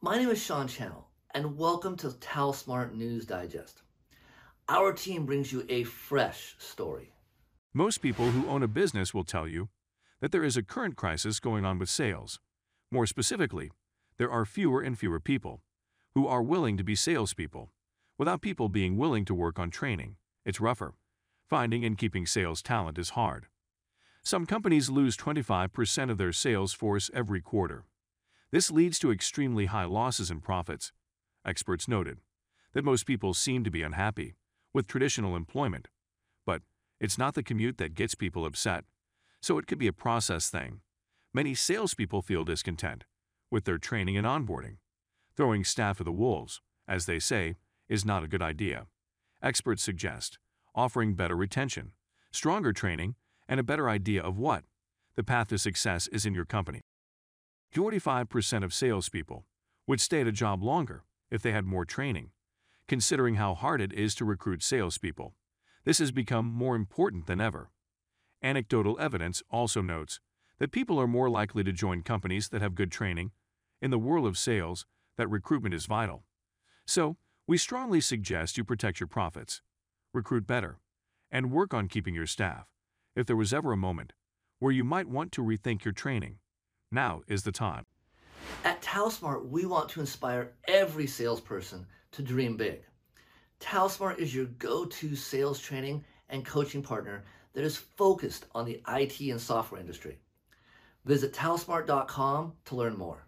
My name is Sean Channel, and welcome to TalSmart News Digest. Our team brings you a fresh story. Most people who own a business will tell you that there is a current crisis going on with sales. More specifically, there are fewer and fewer people who are willing to be salespeople. Without people being willing to work on training, it's rougher. Finding and keeping sales talent is hard. Some companies lose 25% of their sales force every quarter. This leads to extremely high losses in profits. Experts noted that most people seem to be unhappy with traditional employment, but it's not the commute that gets people upset, so it could be a process thing. Many salespeople feel discontent with their training and onboarding. Throwing staff to the wolves, as they say, is not a good idea. Experts suggest offering better retention, stronger training, and a better idea of what the path to success is in your company. 45% of salespeople would stay at a job longer if they had more training. Considering how hard it is to recruit salespeople, this has become more important than ever. Anecdotal evidence also notes that people are more likely to join companies that have good training. In the world of sales, that recruitment is vital. So, we strongly suggest you protect your profits, recruit better, and work on keeping your staff. If there was ever a moment where you might want to rethink your training, now is the time. At TalSmart, we want to inspire every salesperson to dream big. TalSmart is your go to sales training and coaching partner that is focused on the IT and software industry. Visit talsmart.com to learn more.